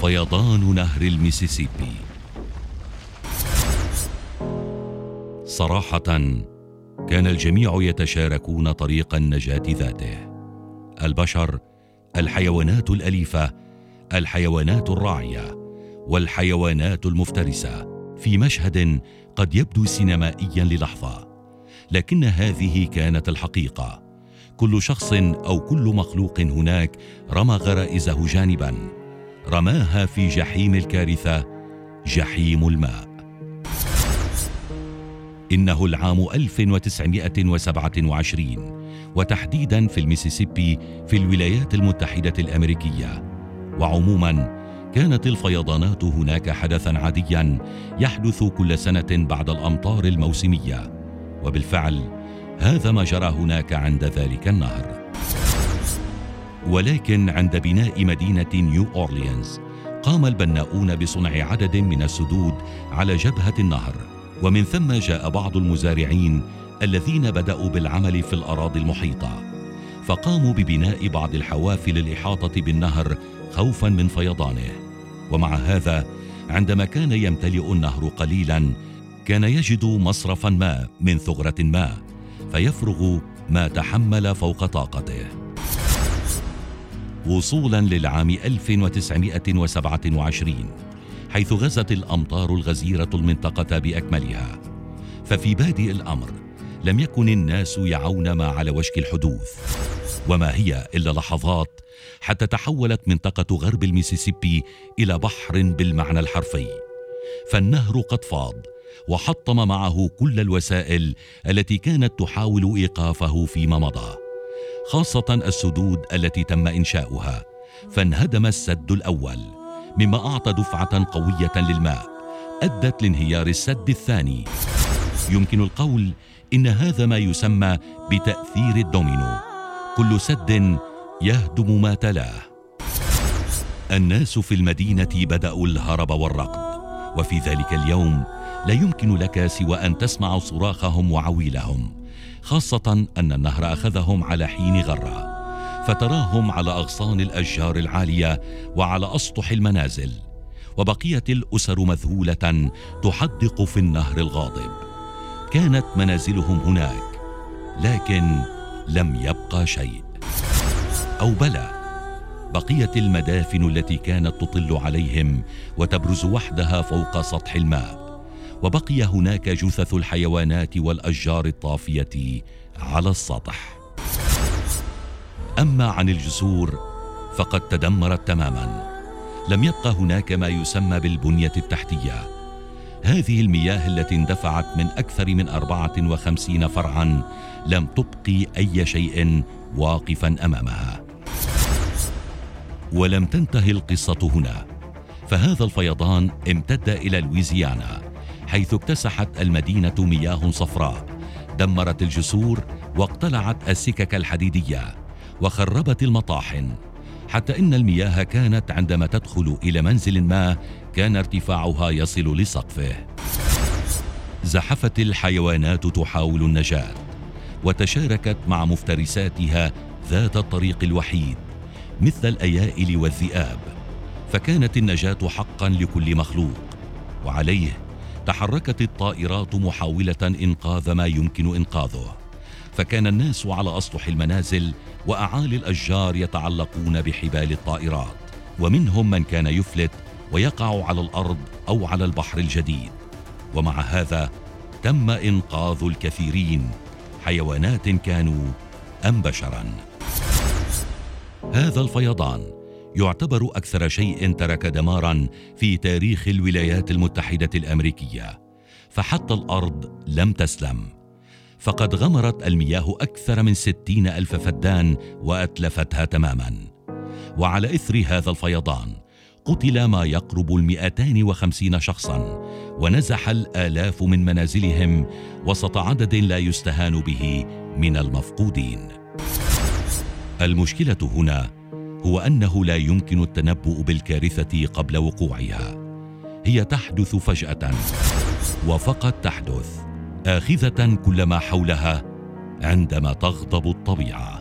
فيضان نهر الميسيسيبي. صراحة كان الجميع يتشاركون طريق النجاة ذاته. البشر الحيوانات الأليفة الحيوانات الراعية والحيوانات المفترسة. في مشهد قد يبدو سينمائيا للحظة. لكن هذه كانت الحقيقة. كل شخص أو كل مخلوق هناك رمى غرائزه جانبا. رماها في جحيم الكارثة جحيم الماء. إنه العام 1927 وتحديدا في الميسيسيبي في الولايات المتحدة الأمريكية. وعموما كانت الفيضانات هناك حدثا عاديا يحدث كل سنة بعد الأمطار الموسمية. وبالفعل هذا ما جرى هناك عند ذلك النهر. ولكن عند بناء مدينة نيو أورليانز قام البناؤون بصنع عدد من السدود على جبهة النهر ومن ثم جاء بعض المزارعين الذين بدأوا بالعمل في الأراضي المحيطة. فقاموا ببناء بعض الحوافل الإحاطة بالنهر خوفا من فيضانه. ومع هذا عندما كان يمتلئ النهر قليلا كان يجد مصرفا ما من ثغرة ما فيفرغ ما تحمل فوق طاقته. وصولا للعام 1927 حيث غزت الأمطار الغزيرة المنطقة بأكملها. ففي بادئ الأمر لم يكن الناس يعون ما على وشك الحدوث. وما هي إلا لحظات حتى تحولت منطقة غرب الميسيسيبي إلى بحر بالمعنى الحرفي. فالنهر قد فاض وحطم معه كل الوسائل التي كانت تحاول إيقافه فيما مضى. خاصة السدود التي تم إنشاؤها فانهدم السد الأول مما أعطى دفعة قوية للماء أدت لانهيار السد الثاني. يمكن القول إن هذا ما يسمى بتأثير الدومينو. كل سد يهدم ما تلاه. الناس في المدينة بدأوا الهرب والركض وفي ذلك اليوم لا يمكن لك سوى أن تسمع صراخهم وعويلهم. خاصة أن النهر أخذهم على حين غرة فتراهم على أغصان الأشجار العالية وعلى أسطح المنازل وبقيت الأسر مذهولة تحدق في النهر الغاضب. كانت منازلهم هناك لكن لم يبقى شيء. أو بلى بقيت المدافن التي كانت تطل عليهم وتبرز وحدها فوق سطح الماء. وبقي هناك جثث الحيوانات والأشجار الطافية على السطح. أما عن الجسور فقد تدمرت تماما. لم يبقى هناك ما يسمى بالبنية التحتية. هذه المياه التي اندفعت من أكثر من أربعة وخمسين فرعا لم تبقي أي شيء واقفا أمامها. ولم تنتهي القصة هنا. فهذا الفيضان امتد إلى لويزيانا. حيث اكتسحت المدينة مياه صفراء دمرت الجسور واقتلعت السكك الحديدية وخربت المطاحن. حتى إن المياه كانت عندما تدخل إلى منزل ما كان ارتفاعها يصل لسقفه. زحفت الحيوانات تحاول النجاة وتشاركت مع مفترساتها ذات الطريق الوحيد مثل الأيائل والذئاب فكانت النجاة حقا لكل مخلوق وعليه تحركت الطائرات محاولة إنقاذ ما يمكن إنقاذه. فكان الناس على أسطح المنازل وأعالي الأشجار يتعلقون بحبال الطائرات ومنهم من كان يفلت ويقع على الأرض أو على البحر الجديد. ومع هذا تم إنقاذ الكثيرين حيوانات كانوا ام بشرا هذا الفيضان. يعتبر أكثر شيء ترك دمارا في تاريخ الولايات المتحدة الأمريكية. فحتى الأرض لم تسلم. فقد غمرت المياه أكثر من ستين ألف فدان وأتلفتها تماما. وعلى إثر هذا الفيضان قتل ما يقرب المئتان وخمسين شخصا ونزح الآلاف من منازلهم وسط عدد لا يستهان به من المفقودين. المشكلة هنا هو أنه لا يمكن التنبؤ بالكارثة قبل وقوعها. هي تحدث فجأة. وفقط تحدث. آخذة كل ما حولها عندما تغضب الطبيعة.